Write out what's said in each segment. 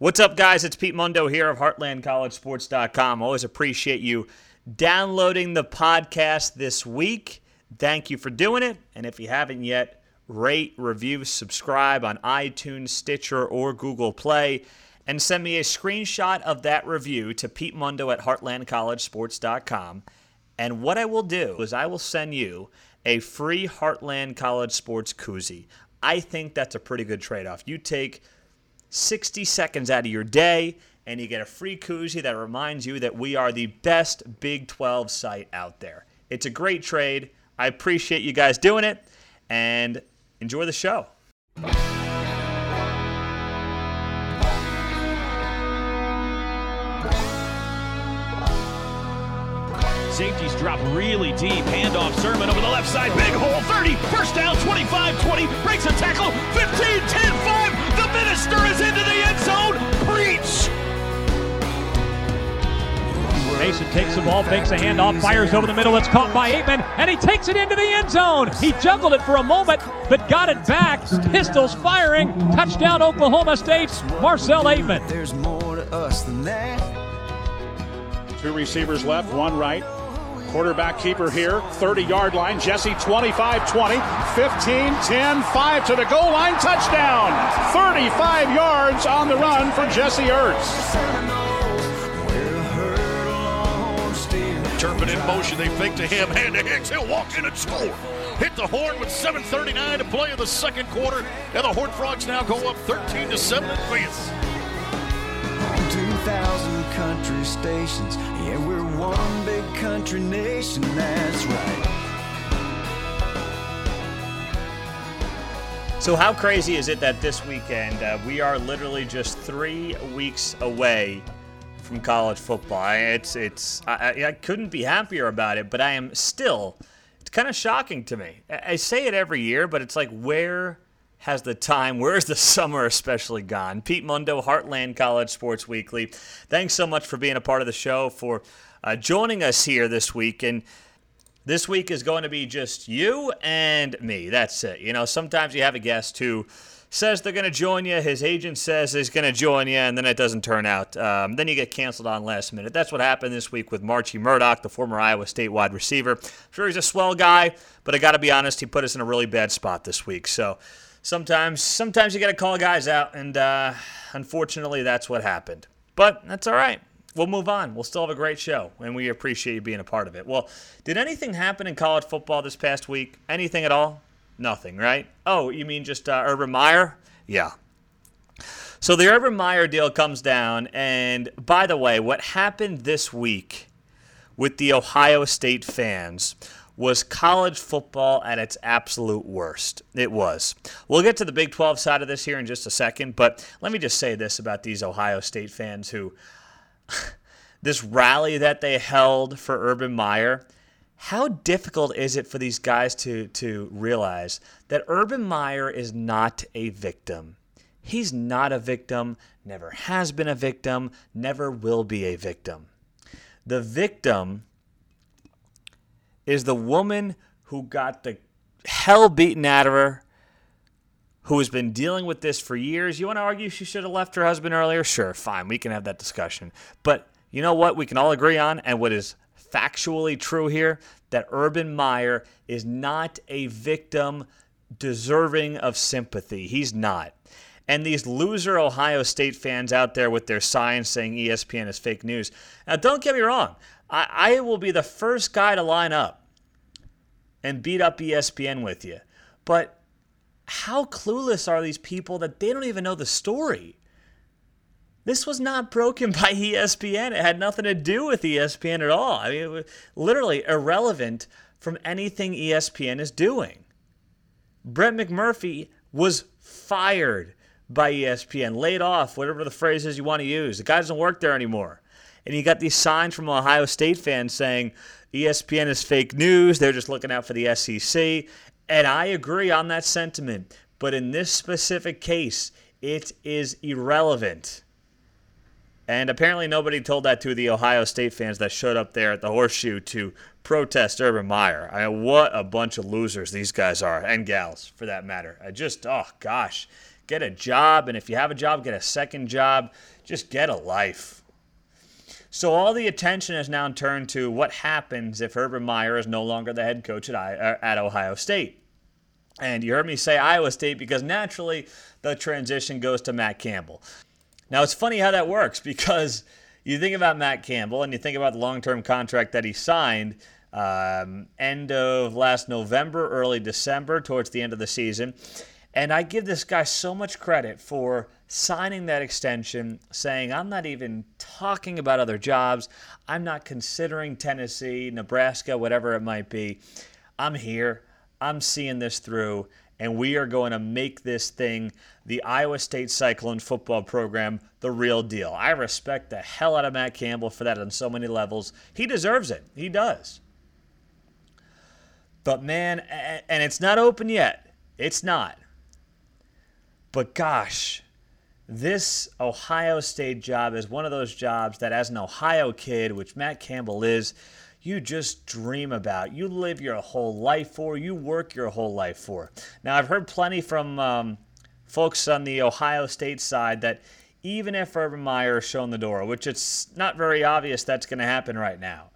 What's up, guys? It's Pete Mundo here of HeartlandCollegeSports.com. Always appreciate you downloading the podcast this week. Thank you for doing it. And if you haven't yet, rate, review, subscribe on iTunes, Stitcher, or Google Play. And send me a screenshot of that review to Pete Mundo at HeartlandCollegeSports.com. And what I will do is I will send you a free Heartland College Sports koozie. I think that's a pretty good trade off. You take 60 seconds out of your day, and you get a free koozie that reminds you that we are the best Big 12 site out there. It's a great trade. I appreciate you guys doing it, and enjoy the show. Safeties drop really deep. Handoff Sermon over the left side. Big hole 30. First down 25 20. Breaks a tackle 15 10 5. The is into the end zone. Preach. Mason takes the ball, fakes a handoff, fires over the middle. It's caught by Ateman, and he takes it into the end zone. He juggled it for a moment, but got it back. Pistols firing. Touchdown, Oklahoma State. Marcel Ateman. There's more to us than that. Two receivers left, one right. Quarterback keeper here, 30 yard line. Jesse 25 20, 15 10 5 to the goal line. Touchdown! 35 yards on the run for Jesse Ertz. Turpin in motion. They fake to him. Hand to Hicks. He'll walk in and score. Hit the horn with 7.39 to play in the second quarter. And the Horned Frogs now go up 13 to 7 in advance. 2,000 country stations. Yeah, we're one big country nation, that's right. So, how crazy is it that this weekend uh, we are literally just three weeks away from college football? It's it's I- I couldn't be happier about it, but I am still. It's kind of shocking to me. I I say it every year, but it's like where has the time? Where's the summer especially gone? Pete Mundo, Heartland College Sports Weekly. Thanks so much for being a part of the show, for uh, joining us here this week, and. This week is going to be just you and me. That's it. You know, sometimes you have a guest who says they're going to join you, his agent says he's going to join you, and then it doesn't turn out. Um, then you get canceled on last minute. That's what happened this week with Marchie Murdock, the former Iowa State wide receiver. I'm sure he's a swell guy, but I got to be honest, he put us in a really bad spot this week. So sometimes, sometimes you got to call guys out, and uh, unfortunately, that's what happened. But that's all right we'll move on. We'll still have a great show, and we appreciate you being a part of it. Well, did anything happen in college football this past week? Anything at all? Nothing, right? Oh, you mean just uh, Urban Meyer? Yeah. So the Urban Meyer deal comes down, and by the way, what happened this week with the Ohio State fans was college football at its absolute worst. It was. We'll get to the Big 12 side of this here in just a second, but let me just say this about these Ohio State fans who this rally that they held for Urban Meyer, how difficult is it for these guys to, to realize that Urban Meyer is not a victim? He's not a victim, never has been a victim, never will be a victim. The victim is the woman who got the hell beaten out of her, who has been dealing with this for years. You want to argue she should have left her husband earlier? Sure, fine. We can have that discussion. But you know what we can all agree on, and what is factually true here that Urban Meyer is not a victim deserving of sympathy. He's not. And these loser Ohio State fans out there with their signs saying ESPN is fake news. Now, don't get me wrong. I, I will be the first guy to line up and beat up ESPN with you. But how clueless are these people that they don't even know the story? This was not broken by ESPN. It had nothing to do with ESPN at all. I mean, it was literally irrelevant from anything ESPN is doing. Brett McMurphy was fired by ESPN, laid off, whatever the phrase is you want to use. The guy doesn't work there anymore. And you got these signs from Ohio State fans saying ESPN is fake news. They're just looking out for the SEC. And I agree on that sentiment. But in this specific case, it is irrelevant. And apparently, nobody told that to the Ohio State fans that showed up there at the horseshoe to protest Urban Meyer. I mean, what a bunch of losers these guys are, and gals for that matter. I just, oh gosh, Get a job, and if you have a job, get a second job. Just get a life. So all the attention is now turned to what happens if Urban Meyer is no longer the head coach at, uh, at Ohio State. And you heard me say Iowa State because naturally the transition goes to Matt Campbell. Now it's funny how that works because you think about Matt Campbell and you think about the long-term contract that he signed um, end of last November, early December, towards the end of the season. And I give this guy so much credit for signing that extension, saying, I'm not even talking about other jobs. I'm not considering Tennessee, Nebraska, whatever it might be. I'm here. I'm seeing this through, and we are going to make this thing, the Iowa State Cyclone football program, the real deal. I respect the hell out of Matt Campbell for that on so many levels. He deserves it. He does. But man, and it's not open yet. It's not. But gosh, this Ohio State job is one of those jobs that, as an Ohio kid, which Matt Campbell is, you just dream about. You live your whole life for. You work your whole life for. Now, I've heard plenty from um, folks on the Ohio State side that even if Urban Meyer is shown the door, which it's not very obvious that's going to happen right now,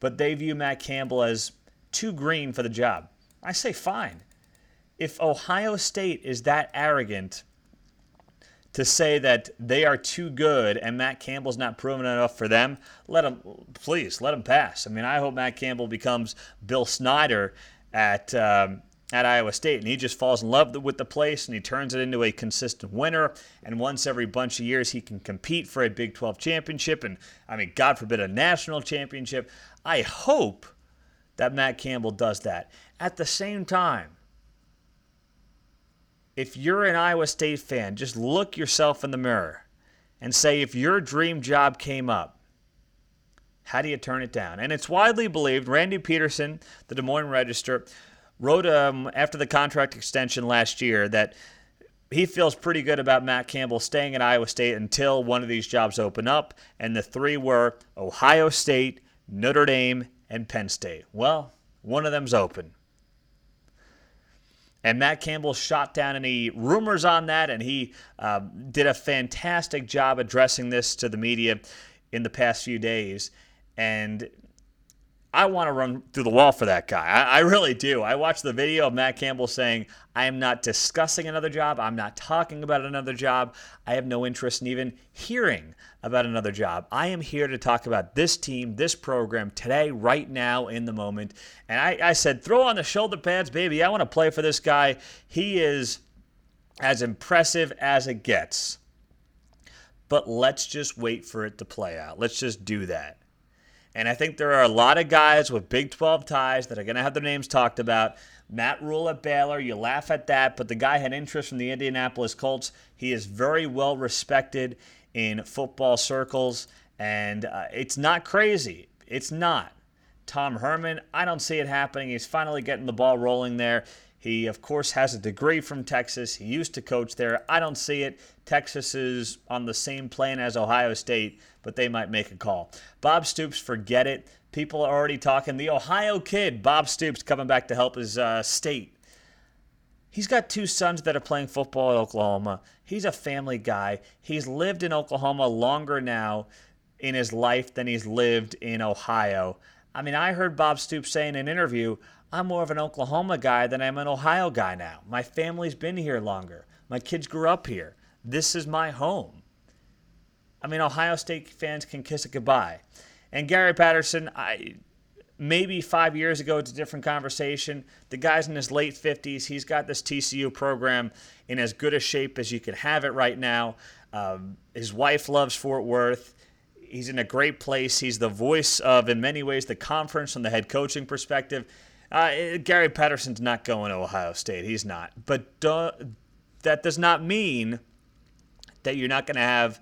but they view Matt Campbell as too green for the job. I say fine. If Ohio State is that arrogant to say that they are too good and Matt Campbell's not proven enough for them, let him please let him pass. I mean, I hope Matt Campbell becomes Bill Snyder at um, at Iowa State, and he just falls in love with the place and he turns it into a consistent winner. And once every bunch of years, he can compete for a Big 12 championship, and I mean, God forbid, a national championship. I hope that Matt Campbell does that. At the same time, if you're an Iowa State fan, just look yourself in the mirror and say, if your dream job came up, how do you turn it down? And it's widely believed, Randy Peterson, the Des Moines Register, wrote um, after the contract extension last year that he feels pretty good about Matt Campbell staying at Iowa State until one of these jobs open up. And the three were Ohio State, Notre Dame, and Penn State. Well, one of them's open. And Matt Campbell shot down any rumors on that, and he uh, did a fantastic job addressing this to the media in the past few days. And I want to run through the wall for that guy. I, I, really do. I watched the video of Matt Campbell saying, I am not discussing another job. I'm not talking about another job. I have no interest in even hearing about another job. I am here to talk about this team, this program today, right now, in the moment. And I, I said, throw on the shoulder pads, baby. I want to play for this guy. He is as impressive as it gets. But let's just wait for it to play out. Let's just do that. And I think there are a lot of guys with Big 12 ties that are going to have their names talked about. Matt Rhule at Baylor, you laugh at that, but the guy had interest from the Indianapolis Colts. He is very well respected in football circles, and uh, it's not crazy. It's not. Tom Herman, I don't see it happening. He's finally getting the ball rolling there. He, of course, has a degree from Texas. He used to coach there. I don't see it. Texas is on the same plane as Ohio State, but they might make a call. Bob Stoops, forget it. People are already talking. The Ohio kid, Bob Stoops, coming back to help his uh, state. He's got two sons that are playing football at Oklahoma. He's a family guy. He's lived in Oklahoma longer now in his life than he's lived in Ohio. I mean, I heard Bob Stoops say in an interview, I'm more of an Oklahoma guy than I'm an Ohio guy now. My family's been here longer. My kids grew up here. This is my home. I mean, Ohio State fans can kiss it goodbye. And Gary Patterson, I maybe five years ago it's a different conversation. The guy's in his late 50s. He's got this TCU program in as good a shape as you could have it right now. Um, his wife loves Fort Worth. He's in a great place. He's the voice of, in many ways, the conference from the head coaching perspective. Uh, Gary Patterson's not going to Ohio State. He's not. But that does not mean that you're not going to have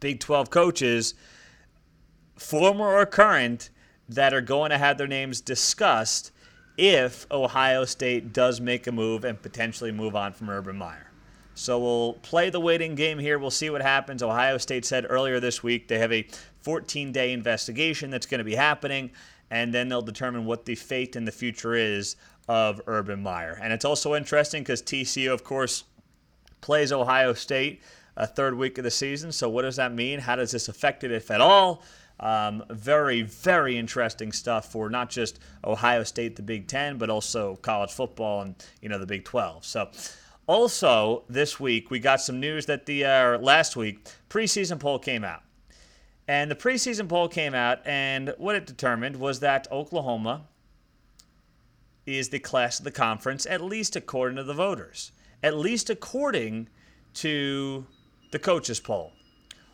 Big 12 coaches, former or current, that are going to have their names discussed if Ohio State does make a move and potentially move on from Urban Meyer. So we'll play the waiting game here. We'll see what happens. Ohio State said earlier this week they have a 14 day investigation that's going to be happening and then they'll determine what the fate and the future is of Urban Meyer. And it's also interesting because TCU, of course, plays Ohio State a third week of the season. So, what does that mean? How does this affect it, if at all? Um, very, very interesting stuff for not just Ohio State, the Big Ten, but also college football and you know the Big 12. So, also this week we got some news that the uh, last week preseason poll came out, and the preseason poll came out, and what it determined was that Oklahoma is the class of the conference, at least according to the voters, at least according to the coaches poll.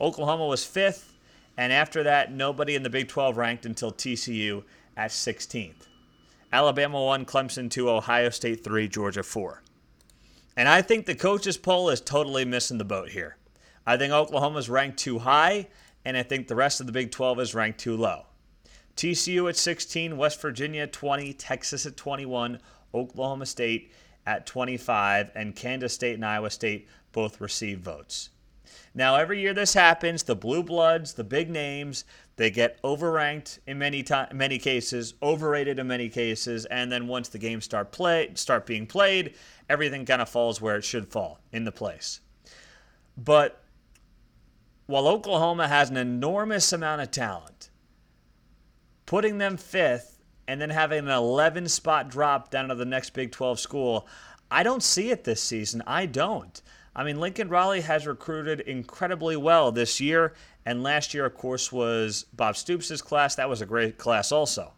Oklahoma was fifth, and after that, nobody in the Big 12 ranked until TCU at 16th. Alabama 1, Clemson 2, Ohio State 3, Georgia 4. And I think the coaches poll is totally missing the boat here. I think Oklahoma's ranked too high, and I think the rest of the Big 12 is ranked too low. TCU at 16, West Virginia at 20, Texas at 21, Oklahoma State at 25, and Kansas State and Iowa State both receive votes. Now, every year this happens, the blue bloods, the big names, they get overranked in many to- many cases, overrated in many cases, and then once the games start play start being played, everything kind of falls where it should fall in the place. But while Oklahoma has an enormous amount of talent, putting them fifth and then having an 11 spot drop down to the next Big 12 school, I don't see it this season. I don't. I mean, Lincoln Riley has recruited incredibly well this year, and last year, of course, was Bob Stoops' class. That was a great class, also.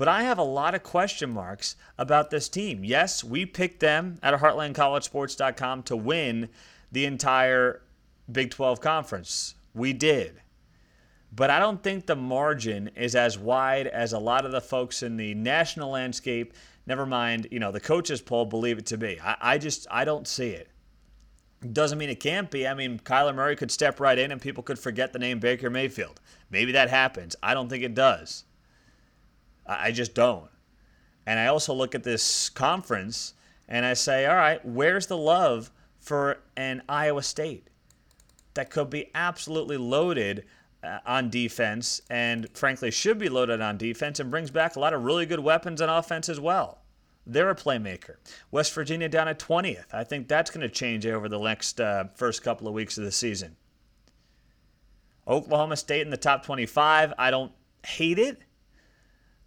But I have a lot of question marks about this team. Yes, we picked them at HeartlandCollegeSports.com to win the entire Big 12 conference. We did. But I don't think the margin is as wide as a lot of the folks in the national landscape, never mind, you know, the coaches poll believe it to be. I, I just, I don't see it. Doesn't mean it can't be. I mean, Kyler Murray could step right in and people could forget the name Baker Mayfield. Maybe that happens. I don't think it does. I just don't. And I also look at this conference and I say, all right, where's the love for an Iowa State that could be absolutely loaded uh, on defense and frankly should be loaded on defense and brings back a lot of really good weapons on offense as well? They're a playmaker. West Virginia down at 20th. I think that's going to change over the next uh, first couple of weeks of the season. Oklahoma State in the top 25. I don't hate it,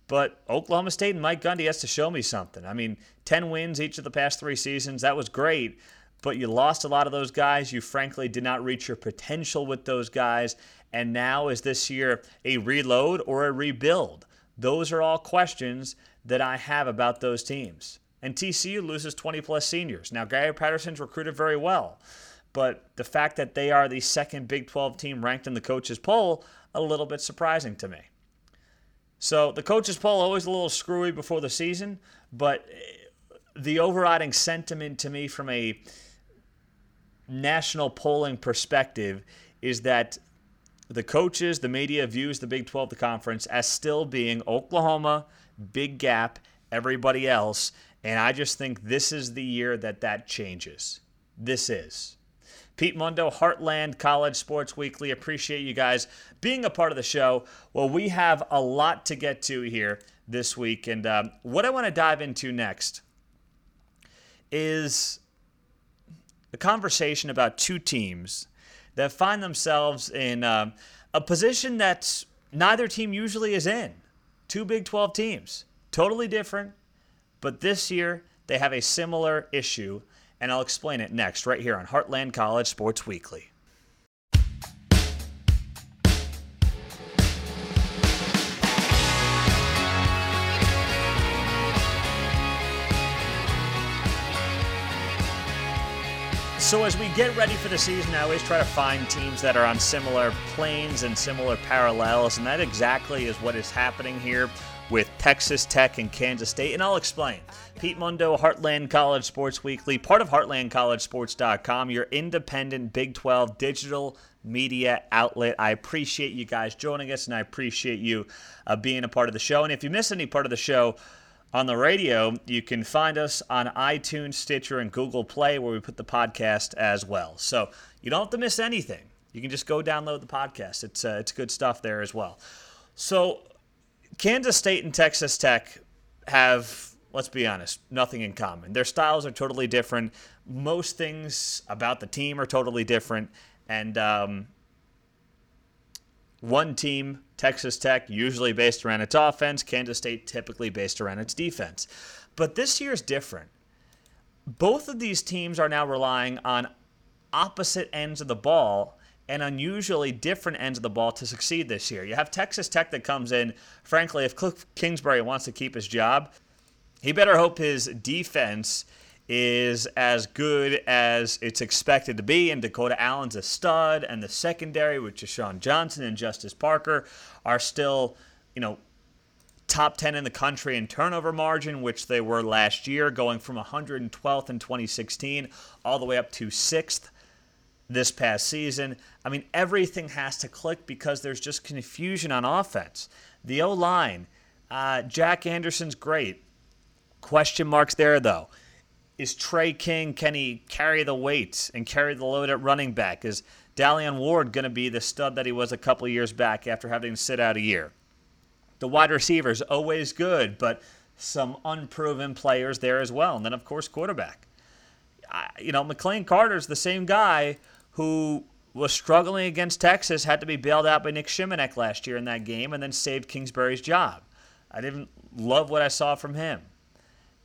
but Oklahoma State and Mike Gundy has to show me something. I mean, 10 wins each of the past three seasons. That was great, but you lost a lot of those guys. You frankly did not reach your potential with those guys. And now, is this year a reload or a rebuild? Those are all questions that I have about those teams. And TCU loses 20 plus seniors. Now, Gary Patterson's recruited very well, but the fact that they are the second Big 12 team ranked in the coaches' poll, a little bit surprising to me. So the coaches' poll always a little screwy before the season, but eh, the overriding sentiment to me from a national polling perspective is that the coaches, the media views the Big 12, the conference, as still being Oklahoma, big gap, everybody else. And I just think this is the year that that changes. This is. Pete Mundo, Heartland College Sports Weekly. Appreciate you guys being a part of the show. Well, we have a lot to get to here this week. And um, what I want to dive into next is a conversation about two teams that find themselves in uh, a position that neither team usually is in. Two Big 12 teams, totally different, but this year they have a similar issue, and I'll explain it next, right here on Heartland College Sports Weekly. So as we get ready for the season, I always try to find teams that are on similar planes and similar parallels, and that exactly is what is happening here with Texas Tech and Kansas State, and I'll explain. Pete Mundo, Heartland College Sports Weekly, part of HeartlandCollegeSports.com, your independent Big 12 digital media outlet. I appreciate you guys joining us, and I appreciate you uh, being a part of the show. And if you miss any part of the show, on the radio, you can find us on iTunes, Stitcher, and Google Play, where we put the podcast as well. So you don't have to miss anything. You can just go download the podcast. It's uh, it's good stuff there as well. So Kansas State and Texas Tech have let's be honest, nothing in common. Their styles are totally different. Most things about the team are totally different. And um, one team, Texas Tech, usually based around its offense, Kansas State typically based around its defense. But this year's different. Both of these teams are now relying on opposite ends of the ball and unusually different ends of the ball to succeed this year. You have Texas Tech that comes in. Frankly, if Cliff Kingsbury wants to keep his job, he better hope his defense is as good as it's expected to be. And Dakota Allen's a stud, and the secondary, which is Sean Johnson and Justus Parker, are still, you know, top 10 in the country in turnover margin, which they were last year, going from 112th in 2016 all the way up to 6th this past season. I mean, everything has to click because there's just confusion on offense. The O line, uh, Jack Anderson's great. Question marks there, though. Is Trey King, can he carry the weight and carry the load at running back? Is Da'Leon Ward going to be the stud that he was a couple years back after having to sit out a year? The wide receivers, always good, but some unproven players there as well. And then, of course, quarterback. I, you know, McLane Carter's the same guy who was struggling against Texas, had to be bailed out by Nick Shimonek last year in that game, and then saved Kingsbury's job. I didn't love what I saw from him.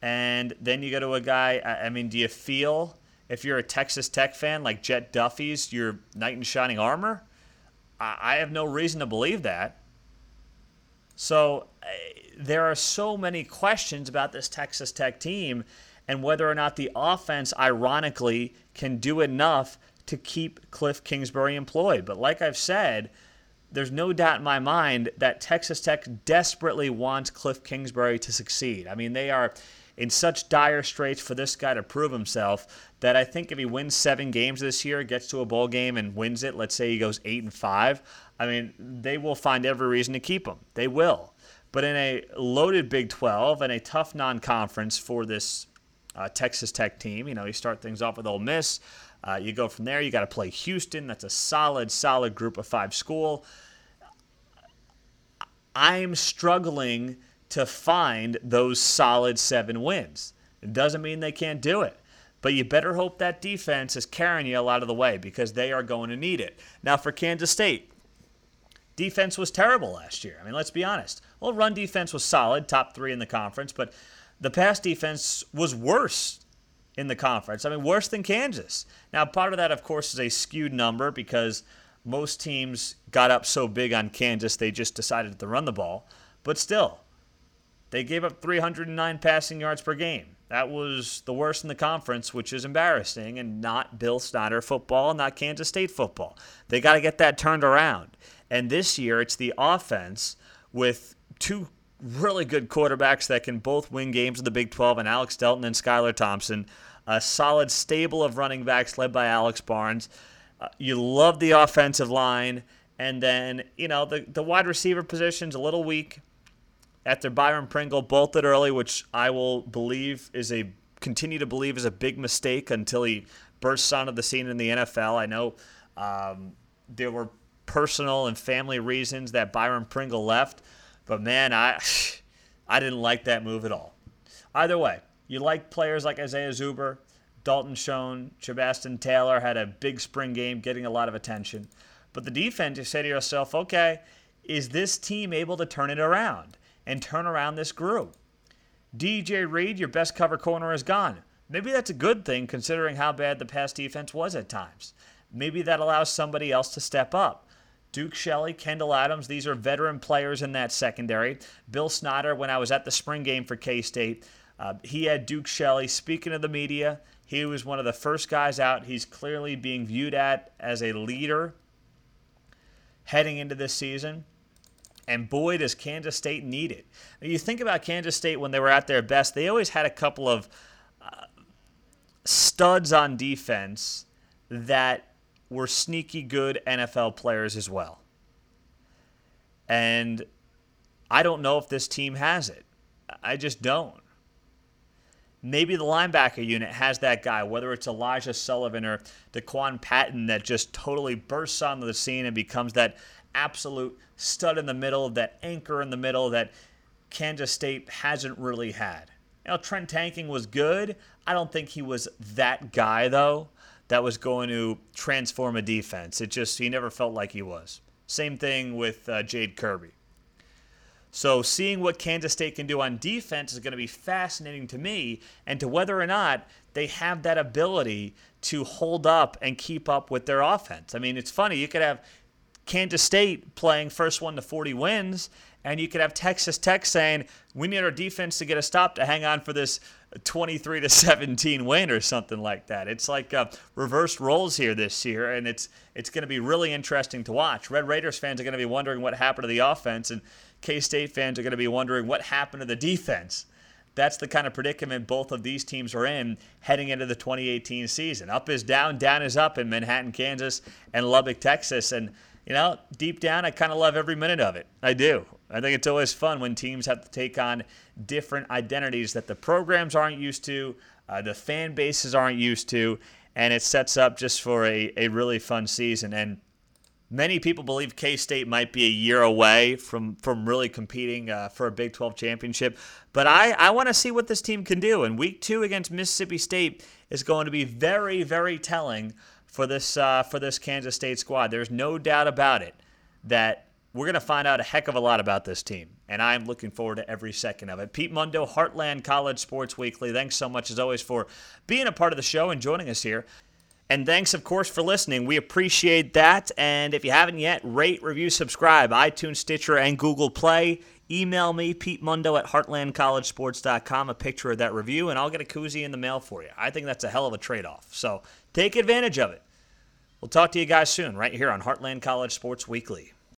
And then you go to a guy, I mean, do you feel, if you're a Texas Tech fan, like Jett Duffy's your knight in shining armor? I have no reason to believe that. So eh, there are so many questions about this Texas Tech team and whether or not the offense, ironically, can do enough to keep Cliff Kingsbury employed. But like I've said, there's no doubt in my mind that Texas Tech desperately wants Cliff Kingsbury to succeed. I mean, they are in such dire straits for this guy to prove himself that I think if he wins seven games this year, gets to a bowl game and wins it, let's say he goes eight and five, I mean, they will find every reason to keep him. They will. But in a loaded Big 12 and a tough non conference for this uh, Texas Tech team, you know, you start things off with Ole Miss. Uh, you go from there, you got to play Houston. That's a solid, solid group of five school. I'm struggling to find those solid seven wins. It doesn't mean they can't do it. But you better hope that defense is carrying you a lot of the way because they are going to need it. Now, for Kansas State, defense was terrible last year. I mean, let's be honest. Well, run defense was solid, top three in the conference, but the pass defense was worse in the conference. I mean, worse than Kansas. Now, part of that, of course, is a skewed number because most teams got up so big on Kansas they just decided to run the ball. But still, they gave up 309 passing yards per game. That was the worst in the conference, which is embarrassing and not Bill Snyder football, not Kansas State football. They got to get that turned around. And this year, it's the offense with two really good quarterbacks that can both win games in the Big 12 and Alex Delton and Skylar Thompson. A solid stable of running backs led by Alex Barnes. Uh, you love the offensive line. And then, you know, the, the wide receiver position's a little weak after Byron Pringle bolted early, which I will believe is a continue to believe is a big mistake until he bursts onto the scene in the NFL. I know um, there were personal and family reasons that Byron Pringle left, but man, I I didn't like that move at all. Either way, you like players like Isaiah Zuber, Dalton Schoen, Sebastian Taylor had a big spring game, getting a lot of attention. But the defense, you say to yourself, okay, is this team able to turn it around? and turn around this group. DJ Reed, your best cover corner, is gone. Maybe that's a good thing considering how bad the pass defense was at times. Maybe that allows somebody else to step up. Duke Shelley, Kendall Adams, these are veteran players in that secondary. Bill Snyder, when I was at the spring game for K State, uh, he had Duke Shelley speaking to the media. He was one of the first guys out. He's clearly being viewed at as a leader heading into this season. And boy, does Kansas State need it. You think about Kansas State when they were at their best, they always had a couple of uh, studs on defense that were sneaky good NFL players as well. And I don't know if this team has it. I just don't. Maybe the linebacker unit has that guy, whether it's Elijah Sullivan or Da'Quan Patton, that just totally bursts onto the scene and becomes that absolute stud in the middle, that anchor in the middle that Kansas State hasn't really had. Know, Trent Tanking was good. I don't think he was that guy though that was going to transform a defense. It just he never felt like he was. Same thing with uh, Jayd Kirby. So seeing what Kansas State can do on defense is going to be fascinating to me, and to whether or not they have that ability to hold up and keep up with their offense. I mean, it's funny you could have Kansas State playing first one to 40 wins, and you could have Texas Tech saying, "We need our defense to get a stop to hang on for this 23 to 17 win or something like that." It's like uh, reversed roles here this year, and it's it's going to be really interesting to watch. Red Raiders fans are going to be wondering what happened to the offense, and K State fans are going to be wondering what happened to the defense. That's the kind of predicament both of these teams are in heading into the 2018 season. Up is down, down is up in Manhattan, Kansas, and Lubbock, Texas. And, you know, deep down, I kind of love every minute of it. I do. I think it's always fun when teams have to take on different identities that the programs aren't used to, uh, the fan bases aren't used to, and it sets up just for a, a really fun season. And Many people believe K State might be a year away from, from really competing uh, for a Big 12 championship. But I, I want to see what this team can do. And week two against Mississippi State is going to be very, very telling for this, uh, for this Kansas State squad. There's no doubt about it that we're going to find out a heck of a lot about this team. And I'm looking forward to every second of it. Pete Mundo, Heartland College Sports Weekly. Thanks so much, as always, for being a part of the show and joining us here. And thanks, of course, for listening. We appreciate that. And if you haven't yet, rate, review, subscribe, iTunes, Stitcher, and Google Play. Email me, Pete Mundo at heartlandcollegesports.com, a picture of that review, and I'll get a koozie in the mail for you. I think that's a hell of a trade off. So take advantage of it. We'll talk to you guys soon, right here on Heartland College Sports Weekly.